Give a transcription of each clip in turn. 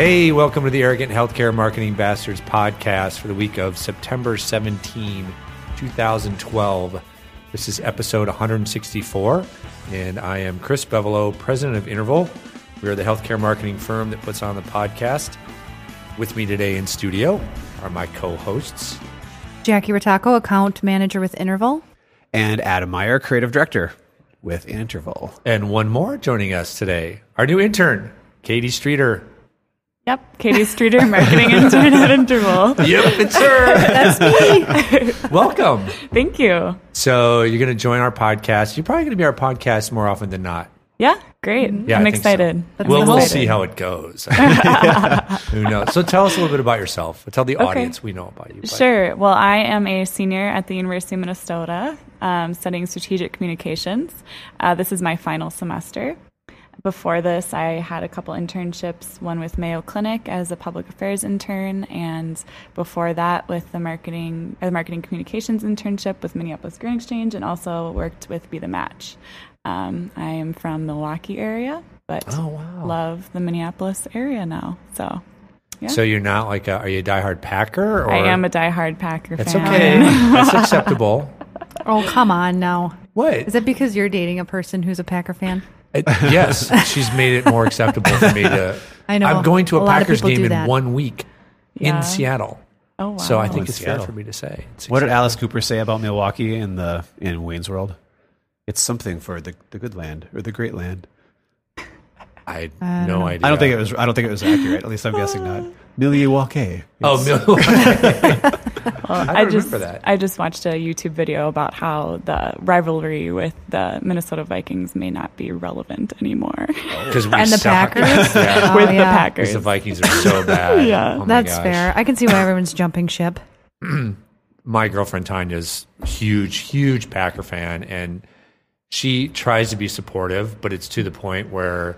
Hey, welcome to the Arrogant Healthcare Marketing Bastards podcast for the week of September 17, 2012. This is episode 164, and I am Chris Bevolo, president of Interval. We are the healthcare marketing firm that puts on the podcast. With me today in studio are my co hosts. Jackie Rataco, account manager with Interval. and Adam Meyer, creative director with Interval. And one more joining us today, our new intern, Katie Streeter. Yep, Katie Streeter, marketing intern at Interval. Yep, it's her. That's me. Welcome. Thank you. So you're going to join our podcast. You're probably going to be our podcast more often than not. Yeah, great. Yeah, I'm think so. excited. Well, we'll see how it goes. Who knows? So tell us a little bit about yourself. Tell the audience we know about you. but- Sure. Well, I am a senior at the University of Minnesota um, studying strategic communications. Uh, this is my final semester. Before this, I had a couple internships, one with Mayo Clinic as a public affairs intern, and before that with the marketing, uh, the marketing communications internship with Minneapolis Grain Exchange, and also worked with Be the Match. Um, I am from the Milwaukee area, but Oh, wow. love the Minneapolis area now. So yeah. So you're not like a, are you a diehard Packer? Or I am a diehard Packer That's fan. okay. That's acceptable. Oh, come on now. What? Is it because you're dating a person who's a Packer fan? It- yes, she's made it more acceptable for me to. I know. I'm going to a, A Packers game in one week Yeah. in Seattle. Oh wow! So I think oh, in it's fair for me to say. What did. Alice Cooper say about Milwaukee in the in Wayne's World? It's something for the, the good land or the great land. I had I no know. idea. I don't think it was. I don't think it was accurate. At least I'm guessing not. Milwaukee. Oh, Milwaukee. Well, I don't just that. I just watched a YouTube video about how the rivalry with the Minnesota Vikings may not be relevant anymore oh. Because we And the suck. Packers? yeah. Oh, with the. Packers. The Vikings are so bad. Yeah. Oh That's gosh. fair. I can see why everyone's jumping ship. my girlfriend Tanya's huge, huge Packer fan, and she tries to be supportive, but it's to the point where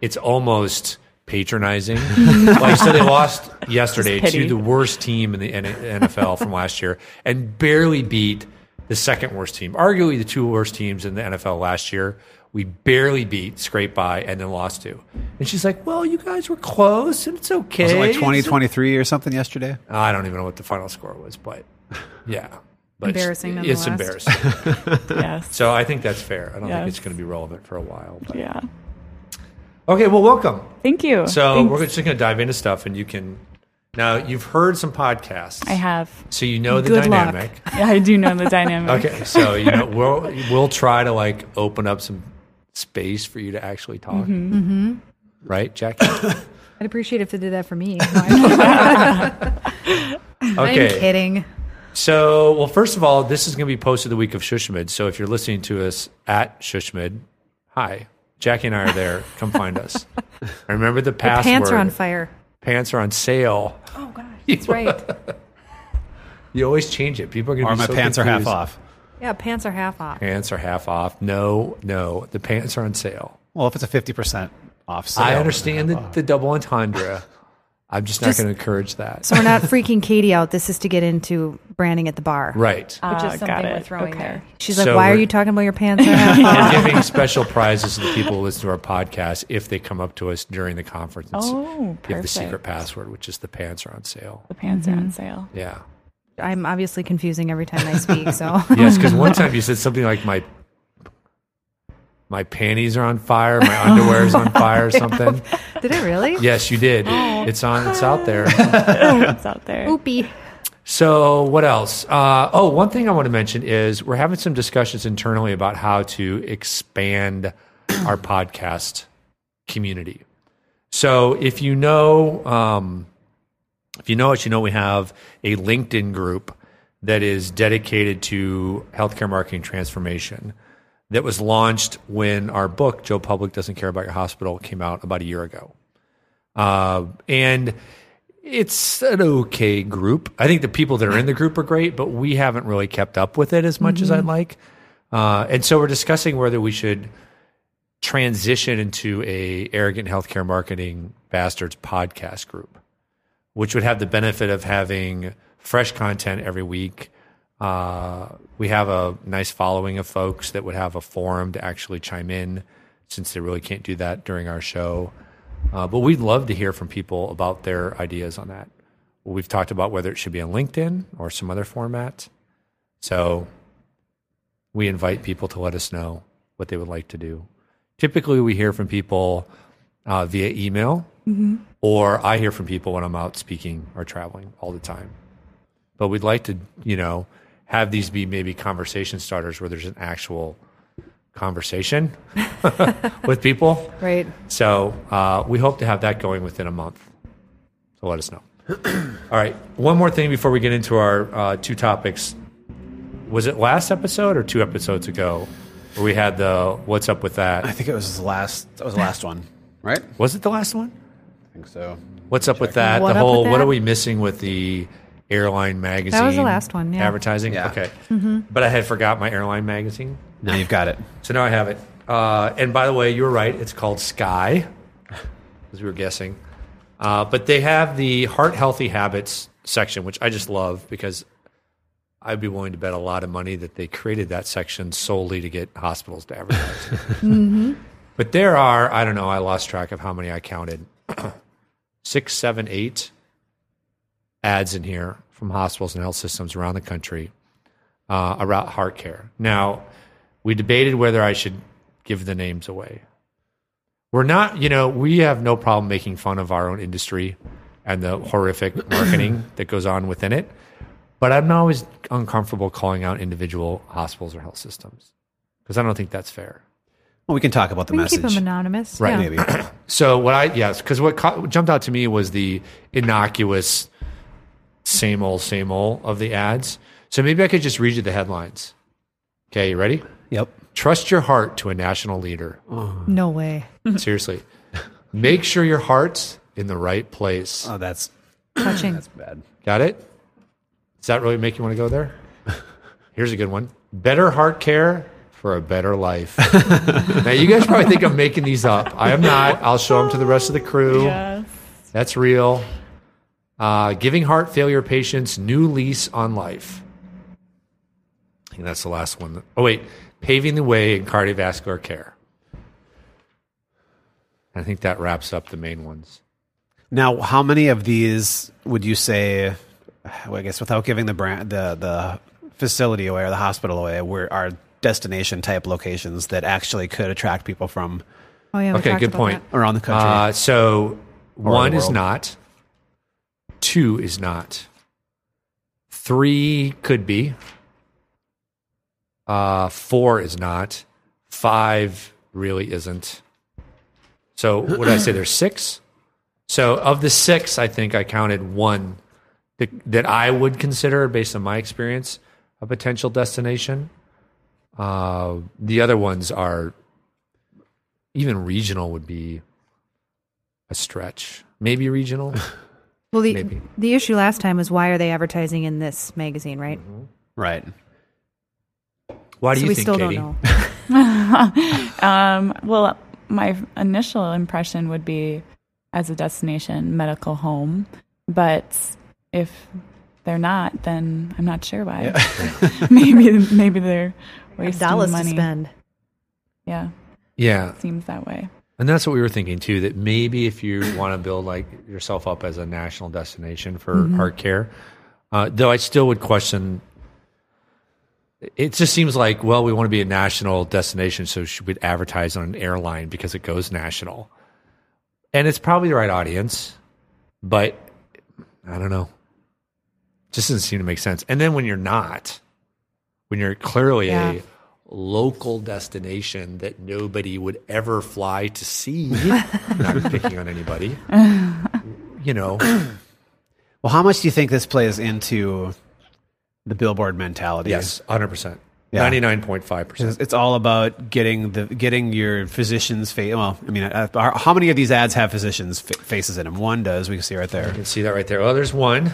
it's almost patronizing. like, so they lost yesterday to the worst team in the NFL from last year, and barely beat the second worst team, arguably the two worst teams in the NFL last year. We barely beat, scraped by, and then lost to. And she's like, "Well, you guys were close, and it's okay." Was it like It's- 2023 or something yesterday? I don't even know what the final score was, but yeah. But Embarrassing It's nonetheless. embarrassing. yes. So I think that's fair. I don't think it's going to be relevant for a while. But. yeah. Okay, well, welcome. Thank you. So Thanks. we're just going to dive into stuff, and you can. Now you've heard some podcasts. I have. So you know the Good luck. dynamic. Yeah, I do know the dynamic. Okay, so you know we'll we'll try to like open up some space for you to actually talk. Mm-hmm. Right, Jackie? I'd appreciate if they did that for me. No, I'm, I'm Okay. kidding. So, well, first of all, this is going to be posted the week of SHSMD. So, if you're listening to us at SHSMD, hi, Jackie and I are there. Come find us. I remember the The password. pants are on fire. Pants are on sale. Oh, gosh. That's right. You always change it. People are going to Or be my so pants are half off. Yeah, pants are half off. Pants are half off. No, no, the pants are on sale. Well, if it's a 50% off sale, I understand the, the double entendre. I'm just not going to encourage that. So we're not freaking Katie out. This is to get into branding at the bar. right. Which Ah, is something got we're throwing Okay. there. She's So like, why are you talking about your pants are half off? We're giving special prizes to the people who listen to our podcast if they come up to us during the conference. and s- Oh, give the secret password, which is the pants are on sale. The pants are on sale. Yeah. I'm obviously confusing every time I speak, so. Yes, because one time you said something like my my panties are on fire, my underwear is on fire, or something. Did it really? Yes, you did. It's on. It's out there. it's out there. Oopie. So what else? Uh, oh, one thing I want to mention is we're having some discussions internally about how to expand our podcast community. So if you know, um, if you know it, you know we have a LinkedIn group that is dedicated to healthcare marketing transformation. That was launched when our book "Joe Public Doesn't Care About Your Hospital" came out about a year ago, uh, and it's an okay group. I think the people that are in the group are great, but we haven't really kept up with it as much as I'd like. Uh, and so we're discussing whether we should transition into a arrogant healthcare marketing bastards podcast group, which would have the benefit of having fresh content every week. Uh, we have a nice following of folks that would have a forum to actually chime in, since they really can't do that during our show. Uh, but we'd love to hear from people about their ideas on that. We've talked about whether it should be on LinkedIn or some other format. So we invite people to let us know what they would like to do. Typically, we hear from people uh, via email, or I hear from people when I'm out speaking or traveling all the time. But we'd like to, you know, have these be maybe conversation starters where there's an actual conversation with people. Right. So uh, we hope to have that going within a month. So let us know. All right. One more thing before we get into our uh, two topics. Was it last episode or two episodes ago where we had the what's up with that? I think it was the last. That was the last one, right? Was it the last one? I think so. What's up with that? What the whole what that? are we missing with the airline magazine? That was the last one, yeah. Advertising. Yeah. Okay. But I had forgot my airline magazine. Now you've got it. So now I have it. Uh, and by the way, you were right. It's called Sky, as we were guessing. Uh, but they have the heart healthy habits section, which I just love because I'd be willing to bet a lot of money that they created that section solely to get hospitals to advertise. But there are, I don't know, I lost track of how many I counted. Six, seven, eight ads in here from hospitals and health systems around the country uh, about heart care. Now, we debated whether I should give the names away. We're not, you know, we have no problem making fun of our own industry and the horrific marketing that goes on within it. But I'm not always uncomfortable calling out individual hospitals or health systems because I don't think that's fair. Well, we can talk about the We can message. keep them anonymous. Right, yeah. Maybe. So what I yes, because what co- jumped out to me was the innocuous, same old, same old of the ads. So maybe I could just read you the headlines. Okay, you ready? yep. Trust your heart to a national leader. Mm. No way. Seriously, make sure your heart's in the right place. Oh, that's Touching. that's bad. Got it? Does that really make you want to go there? Here's a good one: better heart care for a better life. now, you guys probably think I'm making these up. I am not. I'll show them to the rest of the crew. Yes. That's real. Uh, giving heart failure patients new lease on life. I think that's the last one. Oh, wait. Paving the way in cardiovascular care. I think that wraps up the main ones. Now, how many of these would you say? Well, I guess without giving the brand, the the facility away or the hospital away, were are destination type locations that actually could attract people from Oh yeah. Okay, good point. that. around the country. Uh, so one is not, two is not, three could be, uh, four is not, five really isn't. So what did I say? There's six. So of the six, I think I counted one that, that I would consider, based on my experience, a potential destination. Uh, the other ones are even regional would be a stretch. Maybe regional. Well, the Maybe. the issue last time was why are they advertising in this magazine, right? right. Why do so you we think, still Katie? don't know. Um, well, my initial impression would be as a destination medical home, but if they're not, then I'm not sure why. maybe maybe they're wasting Dollars money. to spend. Yeah, Yeah, seems that way. And that's what we were thinking too. That maybe if you want to build like yourself up as a national destination for Mm-hmm. heart care, uh, though I still would question. It just seems like well, we want to be a national destination, so should we advertise on an airline because it goes national? And it's probably the right audience, but I don't know. Just doesn't seem to make sense. And then when you're not, when you're clearly Yeah. a local destination that nobody would ever fly to see, not picking on anybody, you know, Well, how much do you think this plays into the billboard mentality? yes, 100%. 99.5%. It's, it's all about getting the getting your physician's face. Well, I mean, uh, are- how many of these ads have physicians' fa- faces in them? One does. We can see right there. You can see that right there. Oh, there's one,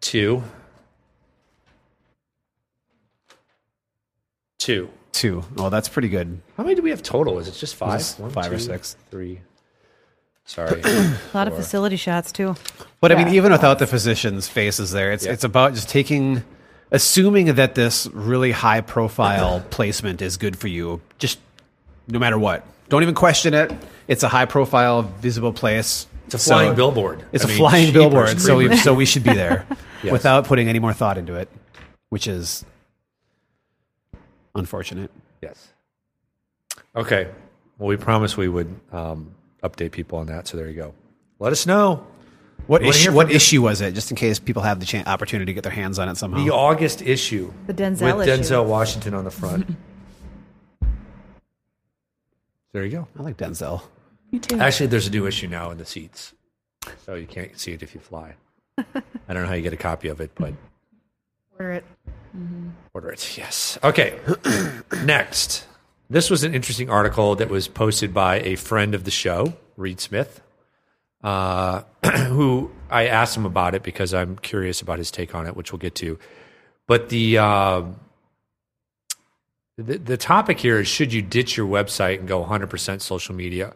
two, two. Two. Oh, that's pretty good. How many do we have total? Is it just five? Just One, five or six. Three. Sorry. A lot of facility shots too. But I mean, even without the physicians' faces there, it's Yeah. it's about just taking, assuming that this really high profile placement is good for you, just no matter what. Don't even question it. it's a high profile, visible place. It's a flying billboard. It's I a mean, flying jeepers billboard. So we so we should be there Yes. without putting any more thought into it, which is unfortunate. Yes. Okay. Well, we promised we would um, update people on that. So there you go. Let us know. What wanna issue? hear What from you. issue was it? Just in case people have the chan opportunity to get their hands on it somehow. The August issue. The Denzel With issue. Denzel Washington on the front. there you go. I like Denzel. Me too. Actually, there's a new issue now in the seats. So you can't see it if you fly. I don't know how you get a copy of it, but Order it. Order it. Yes. Okay. Next. This was an interesting article that was posted by a friend of the show, Reed Smith, uh, who I asked him about it because I'm curious about his take on it, which we'll get to. But the, um the the topic here is should you ditch your website and go 100% social media?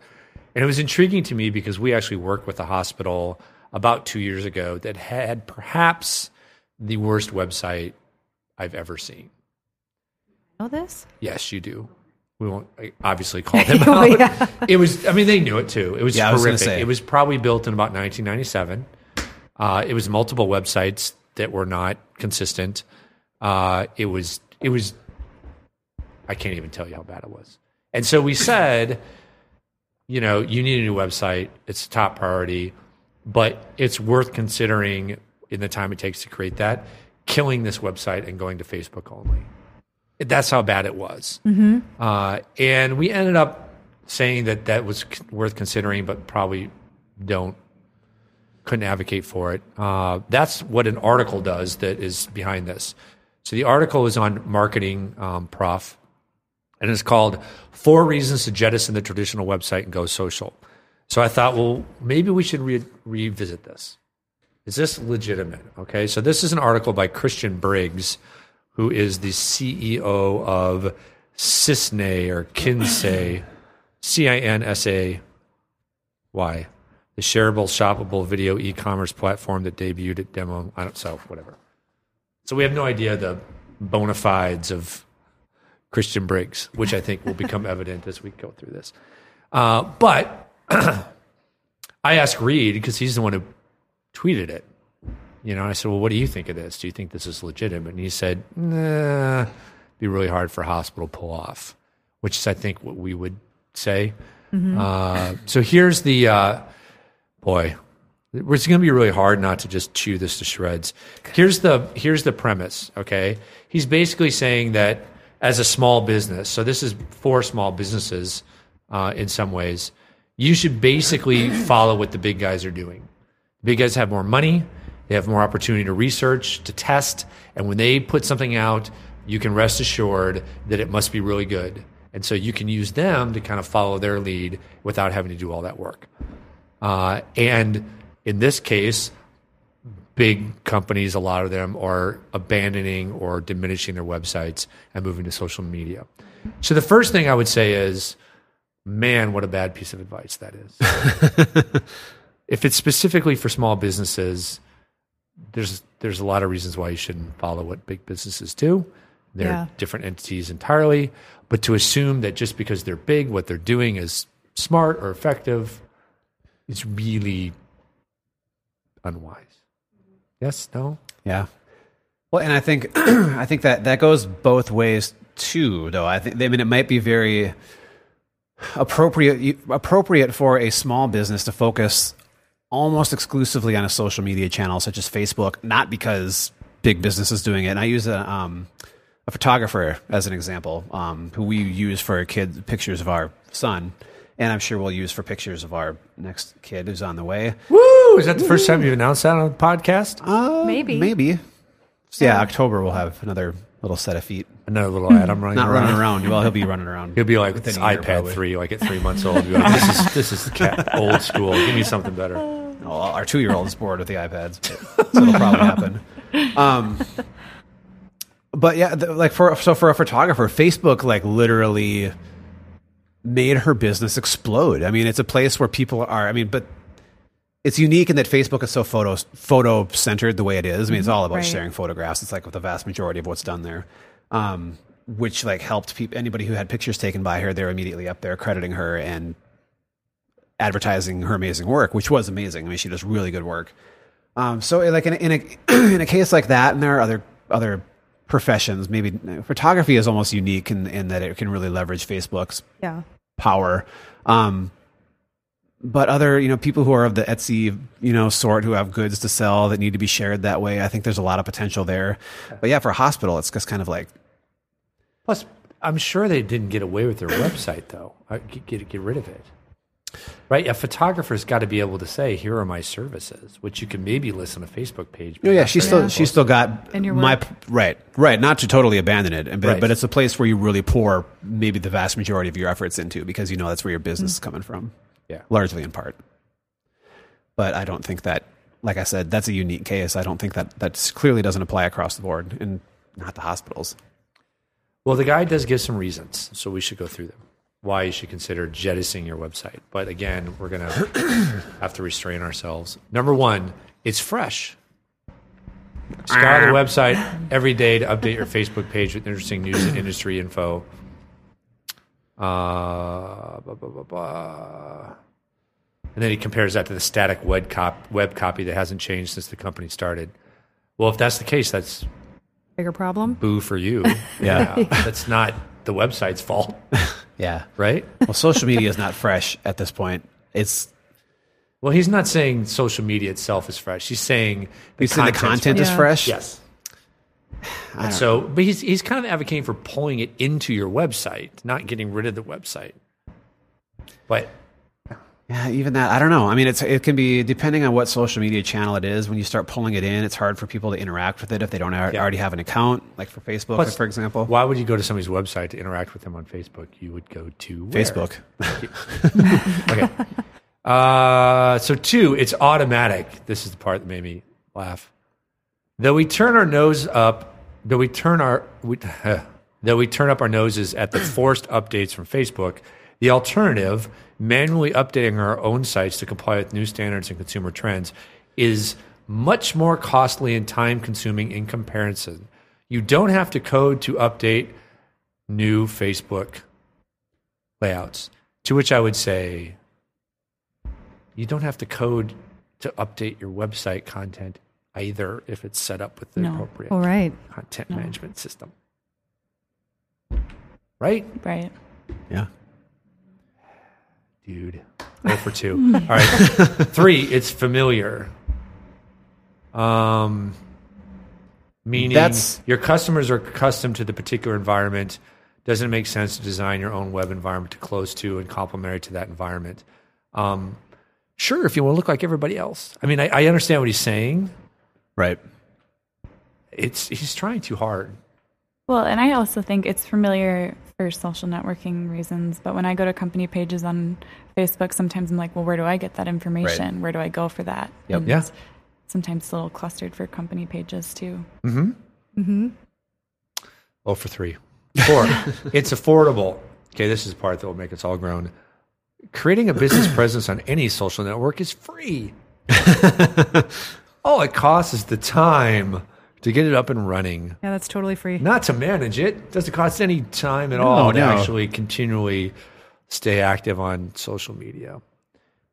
And it was intriguing to me because we actually worked with a hospital about two years ago that had perhaps the worst website I've ever seen. Know this? Yes, you do. We won't like, obviously call them Oh, out. yeah. It was. I mean, they knew it too. It was Yeah, I was horrific. say. It was probably built in about 1997. Uh, it was multiple websites that were not consistent. Uh, it was. It was. I can't even tell you how bad it was. And so we said, you know, you need a new website. It's a top priority, but it's worth considering in the time it takes to create that, killing this website and going to Facebook only. That's how bad it was. Uh, and we ended up saying that that was c- worth considering, but probably don't couldn't advocate for it. Uh, that's what an article does that is behind this. So the article is on marketing um, prof, and it's called Four Reasons to Jettison the Traditional Website and Go Social. So I thought, well, maybe we should re- revisit this. Is this legitimate? Okay, so this is an article by Christian Briggs, who is the CEO of Cisne or Kinsay, C I N S A Y, the shareable, shoppable video e commerce platform that debuted at Demo. I don't so whatever. So we have no idea the bona fides of Christian Briggs, which I think will become evident as we go through this. Uh, but I asked Reed because he's the one who tweeted it. You know, I said, "Well, what do you think of this? Do you think this is legitimate?" And he said, "Nah, be really hard for a hospital to pull off," which is, I think, what we would say. Uh, so here's the uh, boy. It's going to be really hard not to just chew this to shreds. Here's the here's the premise. Okay, he's basically saying that as a small business, so this is for small businesses uh, in some ways, you should basically follow what the big guys are doing. Big guys have more money, they have more opportunity to research, to test, and when they put something out, you can rest assured that it must be really good. And so you can use them to kind of follow their lead without having to do all that work. Uh, and in this case, big companies, a lot of them are abandoning or diminishing their websites and moving to social media. So the first thing I would say is, man, what a bad piece of advice that is. if it's specifically for small businesses, there's there's a lot of reasons why you shouldn't follow what big businesses do. They're Yeah. different entities entirely. But to assume that just because they're big, what they're doing is smart or effective, is really unwise. Yes, no? Yeah. Well, and I think I think that that goes both ways too. Though I think I mean it might be very appropriate appropriate for a small business to focus almost exclusively on a social media channel such as Facebook, not because big business is doing it. And I use a um, a photographer as an example, um, who we use for kids pictures of our son, and I'm sure we'll use for pictures of our next kid who's on the way. Woo! Is that the first time you've announced that on the podcast? Uh, Maybe. maybe. So, yeah, October we'll have another little set of feet. Another little Adam running Not around. running around. Well, he'll be running around. He'll be like Within this iPad probably. three, like at three months old. Like, this is this is old school. Give me something better. Oh, our two year old is bored with the iPads, so it'll probably happen. Um, but yeah, the, like for so for a photographer, Facebook like literally made her business explode. I mean, it's a place where people are. I mean, but it's unique in that Facebook is so photo photo centered the way it is. I mean, it's all about Right. sharing photographs. It's like the vast majority of what's done there. Um, which like helped people anybody who had pictures taken by her they're immediately up there crediting her and advertising her amazing work, which was amazing. I mean, she does really good work. Um, so, like in a, in a in a case like that, and there are other other professions, maybe photography is almost unique in, in that it can really leverage Facebook's Yeah. power. Um, but other, you know, people who are of the Etsy, you know, sort who have goods to sell that need to be shared that way, I think there's a lot of potential there. But yeah, for a hospital, it's just kind of like, Plus, I'm sure they didn't get away with their website though. Uh, Get, get get rid of it. Right? A photographer's got to be able to say, "Here are my services," which you can maybe list on a Facebook page. oh yeah, not she's still close. she's still got And your my work. right, right. Not to totally abandon it, but, Right. but it's a place where you really pour maybe the vast majority of your efforts into because you know that's where your business is mm. coming from. Yeah. largely in part. But I don't think that, like I said, that's a unique case. I don't think that that clearly doesn't apply across the board, and not the hospitals. Well, the guy does give some reasons, so we should go through them. Why you should consider jettisoning your website. But again, we're going to have to restrain ourselves. Number one, it's fresh. Scour the website every day to update your Facebook page with interesting news and industry info. Uh, blah, blah, blah, blah. And then he compares that to the static web, cop, web copy that hasn't changed since the company started. Well, if that's the case, that's Bigger problem. boo for you. Yeah. That's not the website's fault, Yeah. right? Well, social media is not fresh at this point. It's Well, he's not saying social media itself is fresh. He's saying the you saying the content is Yeah. fresh. Yes. And so, but he's he's kind of advocating for pulling it into your website, not getting rid of the website. But Yeah, even that. I don't know. I mean, it's it can be depending on what social media channel it is. When you start pulling it in, it's hard for people to interact with it if they don't al- Yeah. already have an account, like for Facebook, Plus- for example. why would you go to somebody's website to interact with them on Facebook? You would go to where? Facebook. Okay. Uh, so two, it's automatic. This is the part that made me laugh. Though we turn our nose up, though we turn our, we, though we turn up our noses at the forced updates from Facebook, the alternative, manually updating our own sites to comply with new standards and consumer trends, is much more costly and time consuming in comparison. You don't have to code to update new Facebook layouts. To which I would say, you don't have to code to update your website content either if it's set up with the No. appropriate All right. content management system. Right? Right. yeah. Dude. Go for two. All right. Three, it's familiar. Um, meaning That's- your customers are accustomed to the particular environment. Doesn't it make sense to design your own web environment to close to and complementary to that environment? Um, sure, if you want to look like everybody else. I mean, I, I understand what he's saying. Right. It's he's trying too hard. Well, and I also think it's familiar for social networking reasons. But when I go to company pages on Facebook, sometimes I'm like, well, where do I get that information? Where do I go for that? Yep. And Yeah. Sometimes it's a little clustered for company pages too. Mm-hmm. Mm-hmm. Oh, for three. Four, it's affordable. Okay, this is the part that will make us all groan. Creating a business presence on any social network is free. all it costs is the time to get it up and running, Yeah, that's totally free. not to manage it. Doesn't cost any time at all to actually continually stay active on social media.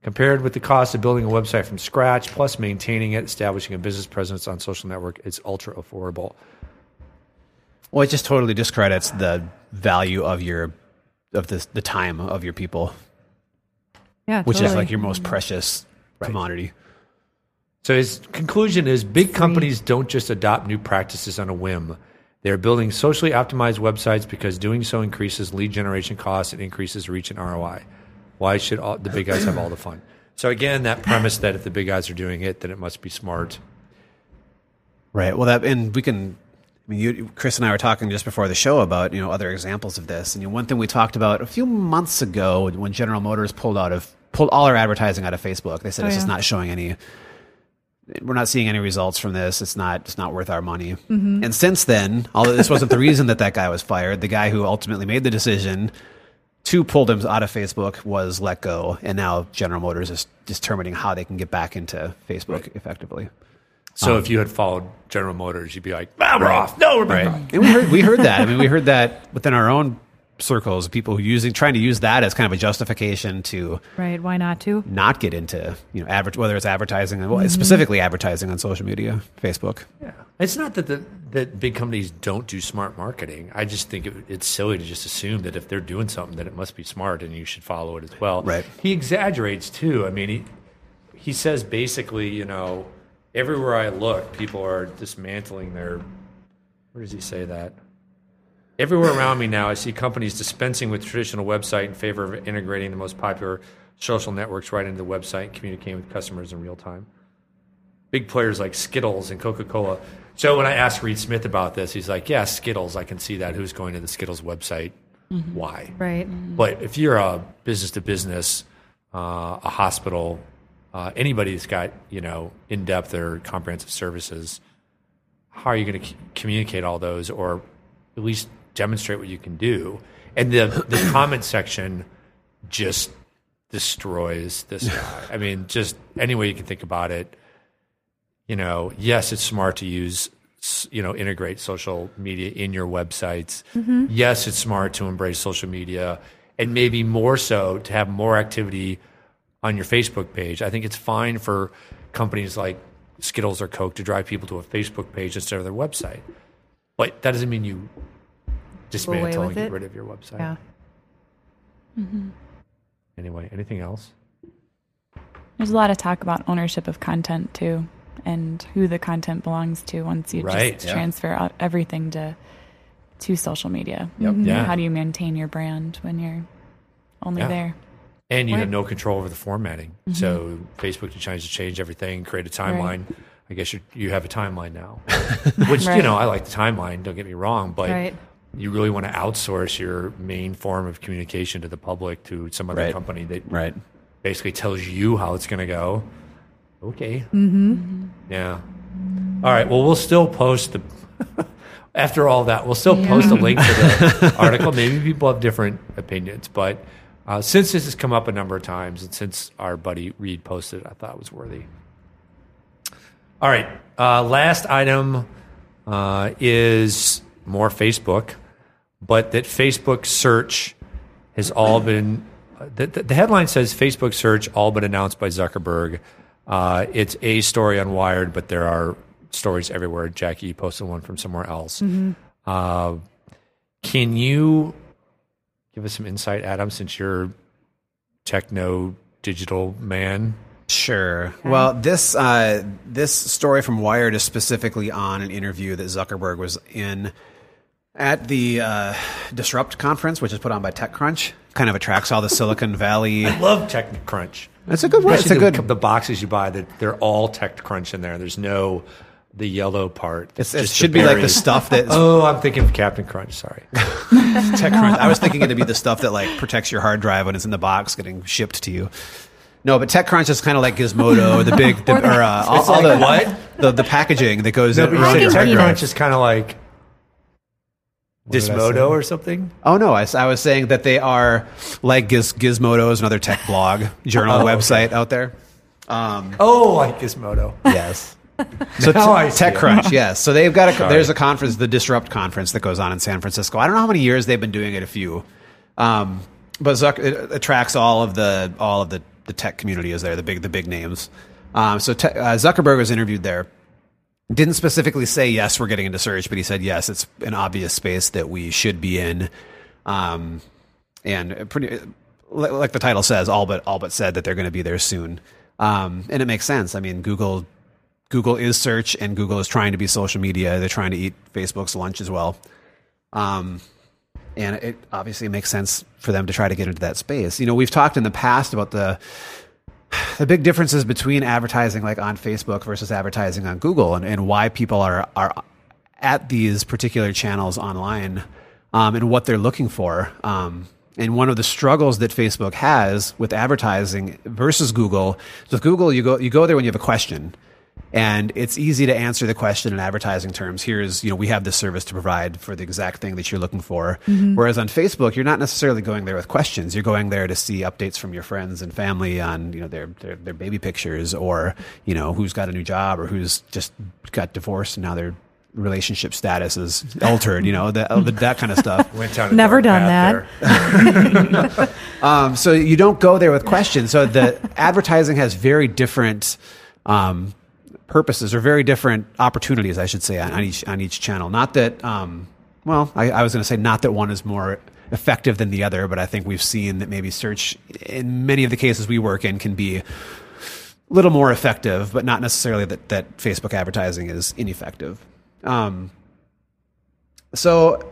Compared with the cost of building a website from scratch, plus maintaining it, establishing a business presence on social network, it's ultra affordable. Well, it just totally discredits the value of your of the the time of your people, Yeah, which is like your most precious commodity. So his conclusion is big companies don't just adopt new practices on a whim. They're building socially optimized websites because doing so increases lead generation costs and increases reach and ROI. Why should all, the big guys have all the fun? So again, that premise that if the big guys are doing it, then it must be smart. Right. Well, that and we can. I mean, you, Chris and I were talking just before the show about you know other examples of this, and you know, one thing we talked about a few months ago when General Motors pulled out of pulled all our advertising out of Facebook. They said Oh, it's just not showing any. We're not seeing any results from this. It's not. It's not worth our money. And since then, although this wasn't the reason that that guy was fired, the guy who ultimately made the decision to pull them out of Facebook was let go, and now General Motors is determining how they can get back into Facebook effectively. So if you had followed General Motors, you'd be like, ah, we're off. No, we're back. Right. And we heard we heard that. I mean, we heard that within our own circles, people using trying to use that as kind of a justification to Right. Why not to? not get into you know adver- whether it's advertising well, mm-hmm. specifically advertising on social media, Facebook. Yeah. It's not that the, that big companies don't do smart marketing. I just think it, it's silly to just assume that if they're doing something, that it must be smart and you should follow it as well. Right. He exaggerates too. I mean, he he says basically, you know, everywhere I look, people are dismantling their. Where does he say that? Everywhere around me now, I see companies dispensing with traditional website in favor of integrating the most popular social networks right into the website and communicating with customers in real time big players like Skittles and Coca Cola. So when I asked Reed Smith about this, he's like, "Yeah, Skittles. I can see that. Who's going to the Skittles website? Why? Right. But if you're a business to business, uh, a hospital, uh, anybody that's got you know in depth or comprehensive services, how are you going to c- communicate all those, or at least demonstrate what you can do? And the the comment section just destroys this guy. I mean, just any way you can think about it you know, yes, it's smart to use, you know, integrate social media in your websites. Mm-hmm. Yes, it's smart to embrace social media and maybe more so to have more activity on your Facebook page. I think it's fine for companies like Skittles or Coke to drive people to a Facebook page instead of their website. But that doesn't mean you dismantle and with get it. rid of your website. Yeah. Mhm. Anyway, anything else? There's a lot of talk about ownership of content too, and who the content belongs to once you Right, just yeah. transfer out everything to to social media. Yep. Yeah. How do you maintain your brand when you're only Yeah. there? And you have no control over the formatting. Mm-hmm. So Facebook decides to change everything, create a timeline. I guess you you have a timeline now, which you know I like the timeline. Don't get me wrong, but Right. You really want to outsource your main form of communication to the public to some other Right. company that Right. basically tells you how it's going to go. Okay. Mm-hmm. Yeah. All right. Well, we'll still post the. after all that, we'll still post a link to the article. Maybe people have different opinions, but uh, since this has come up a number of times, and since our buddy Reed posted, it, I thought it was worthy. All right. Uh, last item uh, is more Facebook, but that Facebook search has all been. The, the the headline says Facebook search all but announced by Zuckerberg. Uh, it's a story on Wired, but there are stories everywhere. Jackie posted one from somewhere else. Uh, can you give us some insight, Adam, since you're techno digital man? Sure. Well, this uh, this story from Wired is specifically on an interview that Zuckerberg was in at the uh, Disrupt conference, which is put on by TechCrunch. Kind of attracts all the Silicon Valley. I love TechCrunch. It's a good one. It's a Especially good. the, the boxes you buy that they're all TechCrunch in there. There's no the yellow part. It's, it should be like the stuff that Oh, I'm thinking of Captain Crunch. Sorry. TechCrunch. I was thinking it'd be the stuff that like protects your hard drive when it's in the box getting shipped to you. No, but TechCrunch is kind of like Gizmodo, or the big, the, or uh, all, all like the what? the the packaging that goes No, in but around you your say hard drive. TechCrunch is kind of like I? Dismodo or something. Oh no, I was saying that they are like Giz, Gizmodo, is another tech blog journal Oh, okay. website out there. Um, Oh, like Gizmodo. yes. So I it. TechCrunch, yes. So they've got a Sorry. there's a conference, the Disrupt conference that goes on in San Francisco. I don't know how many years they've been doing it. A few, um, but Zuck, it attracts all of the all of the, the tech community is there. The big the big names. Um, so te- uh, Zuckerberg was interviewed there. Didn't specifically say yes, we're getting into search, but he said yes, it's an obvious space that we should be in. Um, and pretty like the title says, all but all but said that they're going to be there soon. Um, and it makes sense. I mean, Google Google is search, and Google is trying to be social media. They're trying to eat Facebook's lunch as well. Um, and it obviously makes sense for them to try to get into that space. You know, we've talked in the past about the the big differences between advertising like on Facebook versus advertising on Google and, and why people are are at these particular channels online um, and what they're looking for. Um, and one of the struggles that Facebook has with advertising versus Google, with Google, you go you go there when you have a question, and it's easy to answer the question in advertising terms. Here's you know we have this service to provide for the exact thing that you're looking for. Whereas on Facebook, you're not necessarily going there with questions. You're going there to see updates from your friends and family on you know their their, their baby pictures or you know who's got a new job or who's just got divorced and now they're relationship status is altered. You know that that kind of stuff. Went down Never done that. Um, so you don't go there with questions. So the advertising has very different um, purposes or very different opportunities, I should say, on, on each on each channel. Not that, um, well, I, I was going to say not that one is more effective than the other, but I think we've seen that maybe search in many of the cases we work in can be a little more effective, but not necessarily that that Facebook advertising is ineffective. Um, so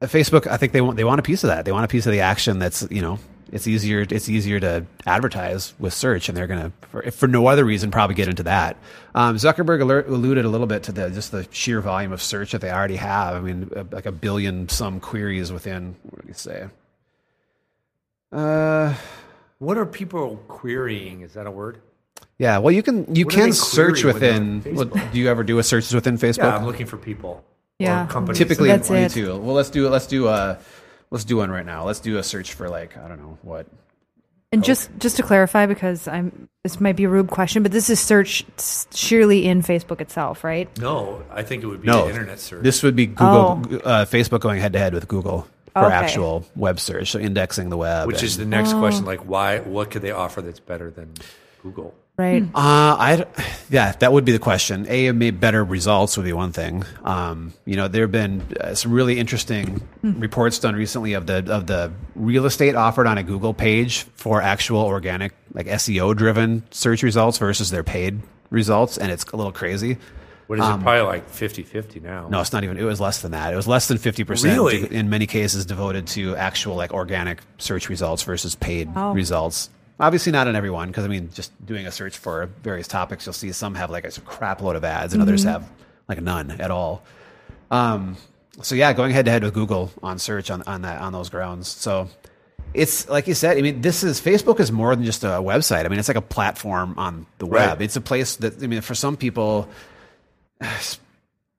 uh, Facebook, I think they want they want a piece of that. They want a piece of the action. That's you know, it's easier it's easier to advertise with search, and they're gonna for, for no other reason probably get into that. Um, Zuckerberg alert, alluded a little bit to the just the sheer volume of search that they already have. I mean, uh, like a billion some queries within. What do you say? Uh, What are people querying? Is that a word? yeah. Well, you can you What can search within. within well, do you ever do a searches within Facebook? Yeah, I'm looking for people. Yeah. Or companies. Typically, That's me it. too. Well, let's do let's do a let's do one right now. Let's do a search for like I don't know what. And just just to clarify, because I'm this might be a rude question, but this is search sheerly in Facebook itself, right? No, I think it would be No, the internet search. This would be Google, uh, Facebook going head to head with Google for Okay. actual web search, so indexing the web. which and- is the next Oh. question. Like, why? What could they offer that's better than Google? Right. Uh, I yeah, that would be the question. A, maybe better results would be one thing. Um, you know, there have been uh, some really interesting reports done recently of the of the real estate offered on a Google page for actual organic, like SEO driven search results versus their paid results, and it's a little crazy. What is it? Probably like 50-50 now. Um, No, it's not even. It was less than that. It was less than 50% Really? percent in many cases devoted to actual like organic search results versus paid Oh. results. Obviously, not on everyone because I mean, just doing a search for various topics, you'll see some have like a crap load of ads, and others have like none at all. Um, so yeah, going head to head with Google on search on on that on those grounds. So it's like you said. I mean, this is Facebook is more than just a website. I mean, it's like a platform on the web. Right. It's a place that I mean, for some people,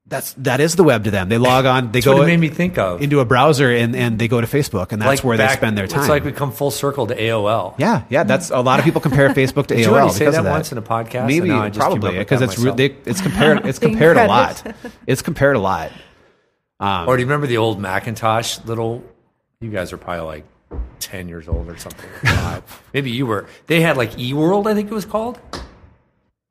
that's that is the web to them. They log on, they That's what go it made me think of. into a browser, and and they go to Facebook, and that's Like where they spend their time. It's like we come full circle to AOL. yeah, yeah. That's a lot of people compare Facebook to Did AOL you already say that of that. once in a podcast? Maybe And I just probably because it's re- they, it's compared it's compared a lot. It's compared a lot. Um, Or do you remember the old Macintosh little? You guys are probably like ten years old or something. Maybe you were. They had like eWorld, I think it was called.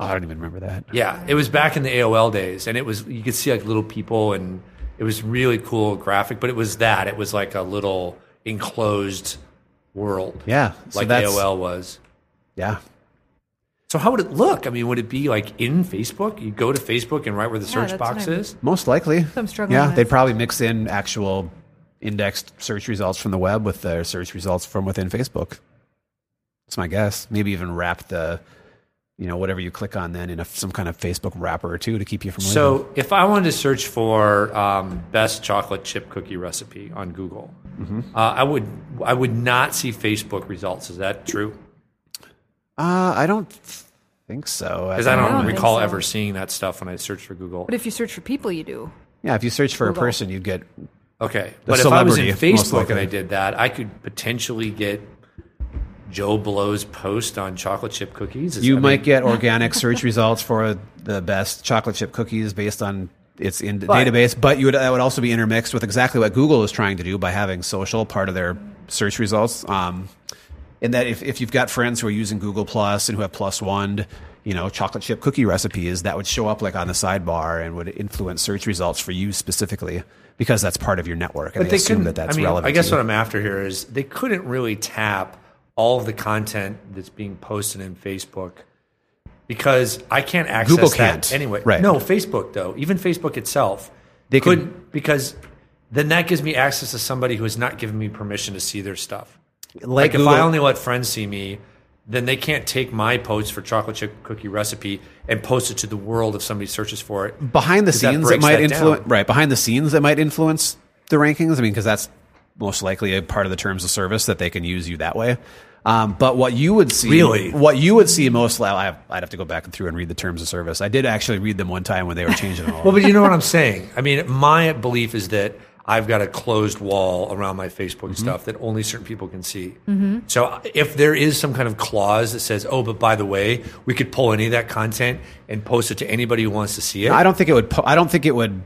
Oh, I don't even remember that. Yeah, it was back in the AOL days, and it was you could see like little people, and it was really cool graphic. But it was that it was like a little enclosed world. Yeah, so like that's- AOL was. Yeah, So how would it look? I mean, would it be like in Facebook? You go to Facebook and right where the Yeah, search that's box what I'm- is. most likely. I'm struggling Yeah, with. they'd probably mix in actual indexed search results from the web with their search results from within Facebook. That's my guess. Maybe even wrap the, you know, whatever you click on then in a, some kind of Facebook wrapper or two to keep you from. leaving. So if I wanted to search for um, best chocolate chip cookie recipe on Google, Mm-hmm. uh, I would I would not see Facebook results. Is that true? uh, I don't think so. Because I don't, I don't recall so. ever seeing that stuff when I searched for Google. But if you search for people, you do. Yeah, if you search for Google. a person, you'd get Okay, but if I was in Facebook and I did that, I could potentially get Joe Blow's post on chocolate chip cookies. Is- You might mean, get organic search results for the best chocolate chip cookies based on its in But- database, but you would that would also be intermixed with exactly what Google is trying to do by having social part of their search results. Um, in that if, if you've got friends who are using Google Plus and who have plus one, you know, chocolate chip cookie recipes, that would show up like on the sidebar and would influence search results for you specifically because that's part of your network. And but they, they assume that that's I mean, relevant. I guess what I'm after here is they couldn't really tap all of the content that's being posted in Facebook because I can't access Google that can't. anyway. Right. No, Facebook though, even Facebook itself, They could- couldn't because then that gives me access to somebody who has not given me permission to see their stuff. like, Like, if Google, I only let friends see me, then they can't take my post for chocolate chip cookie recipe and post it to the world if somebody searches for it. behind the scenes that breaks might influence right behind the scenes that might influence the rankings. I mean, because that's most likely a part of the terms of service that they can use you that way. Um, but what you would see, Really? what you would see most, well, I have, I'd have to go back through and read the terms of service. I did actually read them one time when they were changing them all. Well, but you know what I'm saying. I mean, my belief is that I've got a closed wall around my Facebook stuff that only certain people can see. So if there is some kind of clause that says, "Oh, but by the way, we could pull any of that content and post it to anybody who wants to see it," I don't think it would. po- I don't think it would.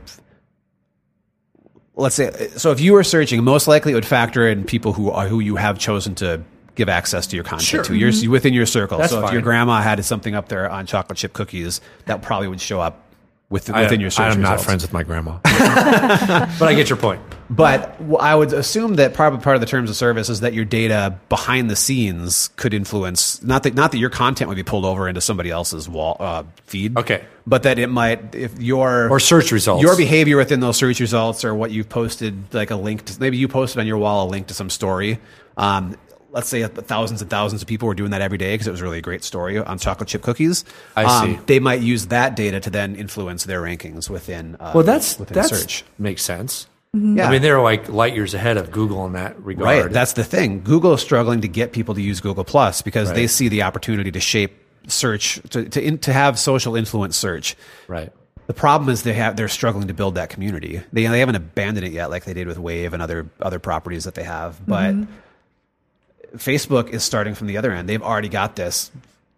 Let's say so. If you were searching, most likely it would factor in people who are who you have chosen to give access to your content Sure. to. You're mm-hmm. within your circle. That's so if your grandma had something up there on chocolate chip cookies, that probably would show up with, I- within your search I'm not friends with my grandma, but I get your point. But I would assume that probably part of the terms of service is that your data behind the scenes could influence not that not that your content would be pulled over into somebody else's wall uh, feed. Okay. but that it might if your Or search results. your behavior within those search results or what you've posted, like a link to maybe you posted on your wall a link to some story. Um, let's say thousands and thousands of people were doing that every day because it was really a great story on chocolate chip cookies. I Um, see. They might use that data to then influence their rankings within. Uh, Well, that's within that's search. makes sense. Mm-hmm. Yeah. I mean, they're like light years ahead of Google in that regard. Right. That's the thing. Google is struggling to get people to use Google Plus because they see the opportunity to shape search to to, in, to have social influence search. right. The problem is they have they're struggling to build that community. They they haven't abandoned it yet like they did with Wave and other other properties that they have. But mm-hmm. Facebook is starting from the other end. They've already got this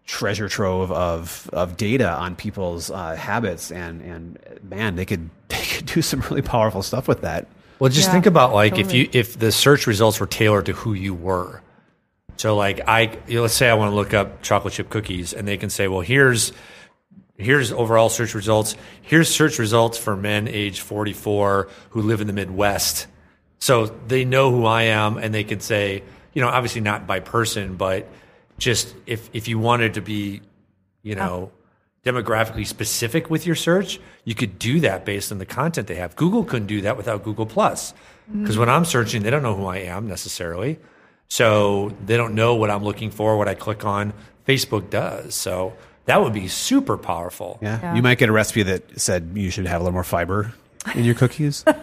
treasure trove of of data on people's uh, habits and and man, they could they could do some really powerful stuff with that. Well, just Yeah, think about like totally. if you if the search results were tailored to who you were. So like I you know, let's say I want to look up chocolate chip cookies and they can say, well, here's here's overall search results. Here's search results for men age 44 who live in the Midwest. So they know who I am and they can say, you know, obviously not by person, but just if if you wanted to be, you know, demographically specific with your search, you could do that based on the content they have. Google couldn't do that without Google Plus. Because when I'm searching, they don't know who I am necessarily. So they don't know what I'm looking for, what I click on. Facebook does. So that would be super powerful. Yeah. Yeah. You might get a recipe that said you should have a little more fiber in your cookies.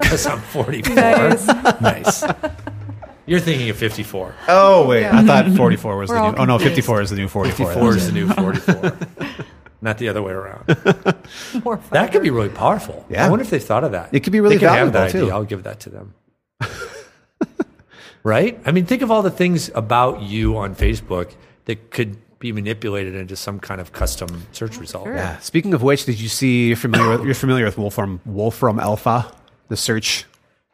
Because I'm 44. Nice. Nice. You're thinking of 54. oh wait, I thought 44 was We're the all new. Oh no, confused. 54 is the new 44. 54 is the new 44. Not the other way around. More That could be really powerful. Yeah. I wonder if they thought of that. It could be really they could have valuable, that idea. too. I'll give that to them. right? I mean, think of all the things about you on Facebook that could be manipulated into some kind of custom search oh, result. sure. Yeah. Speaking of which, did you see you're familiar with, you're familiar with Wolfram Wolfram Alpha, the search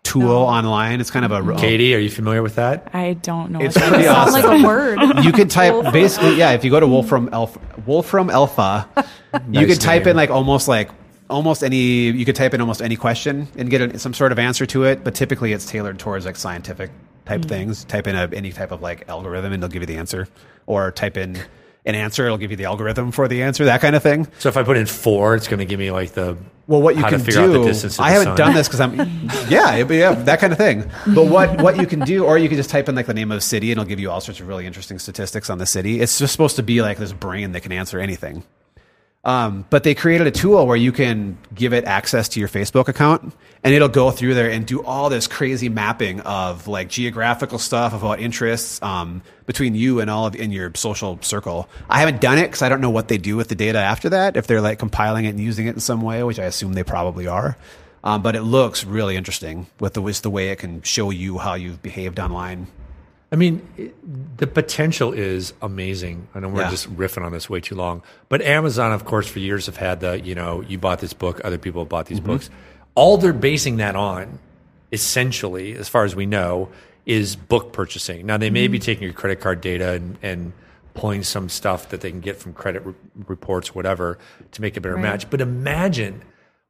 tool online? It's kind of a Katie, are you familiar with that? I don't know. It's what that pretty is. Sounds awesome. like a word. you could type basically yeah if you go to wolfram alpha wolfram alpha you Nice could type name. in like almost like almost any you could type in almost any question and get a, some sort of answer to it but typically it's tailored towards like scientific type mm. things type in a, any type of like algorithm and it'll give you the answer or type in an answer it'll give you the algorithm for the answer that kind of thing So if I put in four, it's going to give me like the well, what you can to figure out do, the distance. Of I haven't sun. done this because I'm, yeah, be- yeah, that kind of thing. But what what you can do, or you can just type in like the name of a city, and it'll give you all sorts of really interesting statistics on the city. It's just supposed to be like this brain that can answer anything. Um, but they created a tool where you can give it access to your Facebook account, and it'll go through there and do all this crazy mapping of like geographical stuff about interests um, between you and all of in your social circle. I haven't done it because I don't know what they do with the data after that. If they're like compiling it and using it in some way, which I assume they probably are. Um, but it looks really interesting with the with the way it can show you how you've behaved online. I mean, it, the potential is amazing. I know we're Yeah. just riffing on this way too long, but Amazon, of course, for years have had the you know you bought this book, other people have bought these Mm-hmm. books. All they're basing that on, essentially, as far as we know, is book purchasing. Now they may Mm-hmm. be taking your credit card data and, and pulling some stuff that they can get from credit re- reports, whatever, to make a better Right. match. But imagine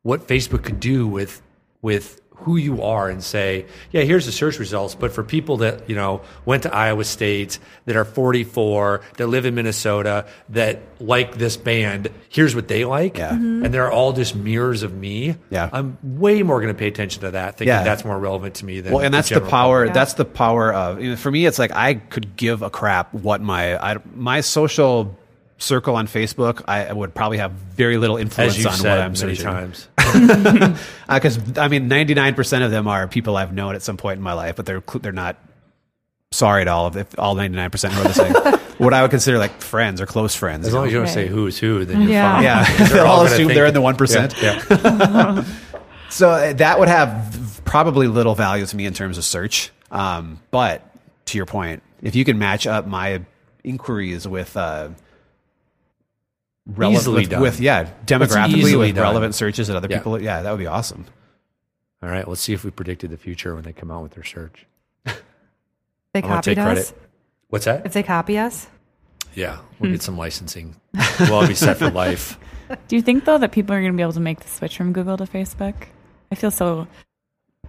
what Facebook could do with with who you are and say, yeah, here's the search results. But for people that, you know, went to Iowa State, that are 44, that live in Minnesota, that like this band, here's what they like. Yeah. Mm-hmm. And they're all just mirrors of me. Yeah. I'm way more going to pay attention to that, thinking Yeah. that's more relevant to me than Well, and that's the general power. public. That's the power of. You know, for me, it's like I could give a crap what my I, my social circle on Facebook. I would probably have very little influence on said what I'm many searching. times. Because I mean, 99 percent of them are people I've known at some point in my life, but they're they're not. Sorry to all of if all 99 percent are the same. what I would consider like friends or close friends. As long know? as you don't Right. say who's who, then you're Yeah. fine. Yeah. Because They'll all gonna assume think- they're in the 1%. Yeah. yeah. So uh, that would have probably little value to me in terms of search. Um, but to your point, if you can match up my inquiries with uh, relevant Easily with, done. with yeah demographically with done. relevant searches that other Yeah. people yeah that would be awesome. All right, let's see if we predicted the future when they come out with their search. They I want copied take credit. us. What's that? If they copy us, Yeah, we'll get hmm. some licensing. We'll all be set for life. Do you think though that people are going to be able to make the switch from Google to Facebook? I feel so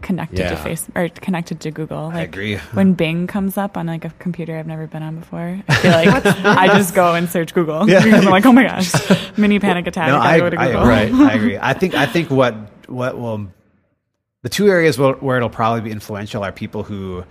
connected Yeah. to face or connected to Google. Like, agree. When Bing comes up on like a computer I've never been on before, I feel like I just go and search Google because I'm like, oh my gosh, mini panic attack. No, I I, go to I, right, I agree. I think I think what what will the two areas where, where it'll probably be influential are people who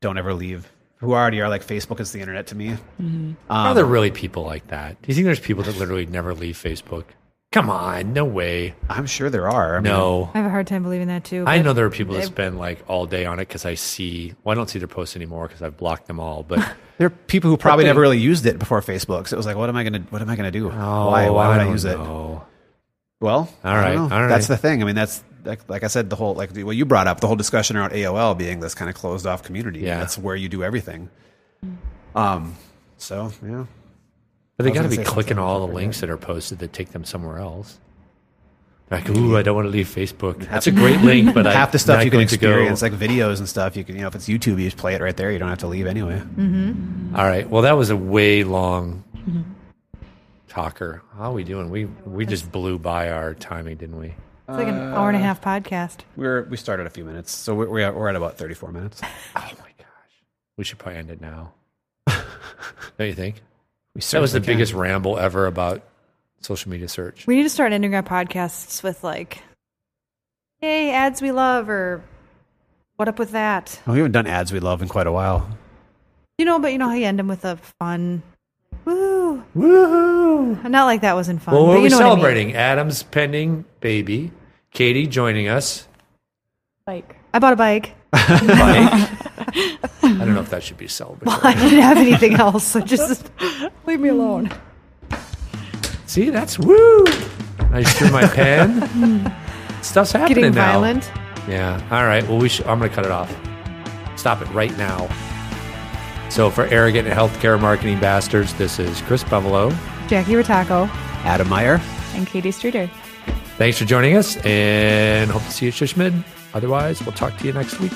don't ever leave, who already are like Facebook is the internet to me. Mm-hmm. Are there um, really people like that? Do you think there's people that literally never leave Facebook? Come on, no way. I'm sure there are. I mean, No. I have a hard time believing that too. I but know there are people that spend like all day on it because I see. Well, I don't see their posts anymore because I've blocked them all. But there are people who probably they- never really used it before Facebook. So it was like, what am I gonna what am I gonna do? oh, why why would I, don't use it? Well, All I don't right, know. all right. That's the thing. I mean, that's like, like I said, the whole like what you brought up, the whole discussion around AOL being this kind of closed off community. Yeah. that's where you do everything. Um. So yeah. But they I got to be clicking all the links that are posted that take them somewhere else. Like, ooh, I don't want to leave Facebook. That's a great link, but half I, the stuff you can going to go- experience, like videos and stuff. You can, you know, if it's YouTube, you just play it right there. You don't have to leave anyway. Mm-hmm. All right. Well, that was a way long mm-hmm. talker. How are we doing? We we just blew by our timing, didn't we? It's like an hour and a half podcast. Uh, we're we started a few minutes, so we're we're at, we're at about thirty four minutes. Oh my gosh. We should probably end it now. don't you think? We That was the can. biggest ramble ever about social media search. We need to start ending our podcasts with like, "Hey, ads we love," or "What up with that?" Oh, we haven't done ads we love in quite a while. You know, but you know how you end them with a fun, woo. Woohoo! Not like that wasn't fun. Well, what but are we know what I mean. celebrating? Adam's pending baby. Katie joining us. Like, I bought a bike. Mike. I don't know if that should be celebratory. I didn't have anything else, so just leave me alone. See, that's woo. I just threw my pen. Stuff's happening Getting now. violent. Yeah. All right. Well, we should, I'm going to cut it off. Stop it right now. So, for arrogant healthcare marketing bastards, this is Chris Bevolo. Jackie Rataco. Adam Meyer. and Katie Streeter. Thanks for joining us, and hope to see you at SHSMD. Otherwise, we'll talk to you next week.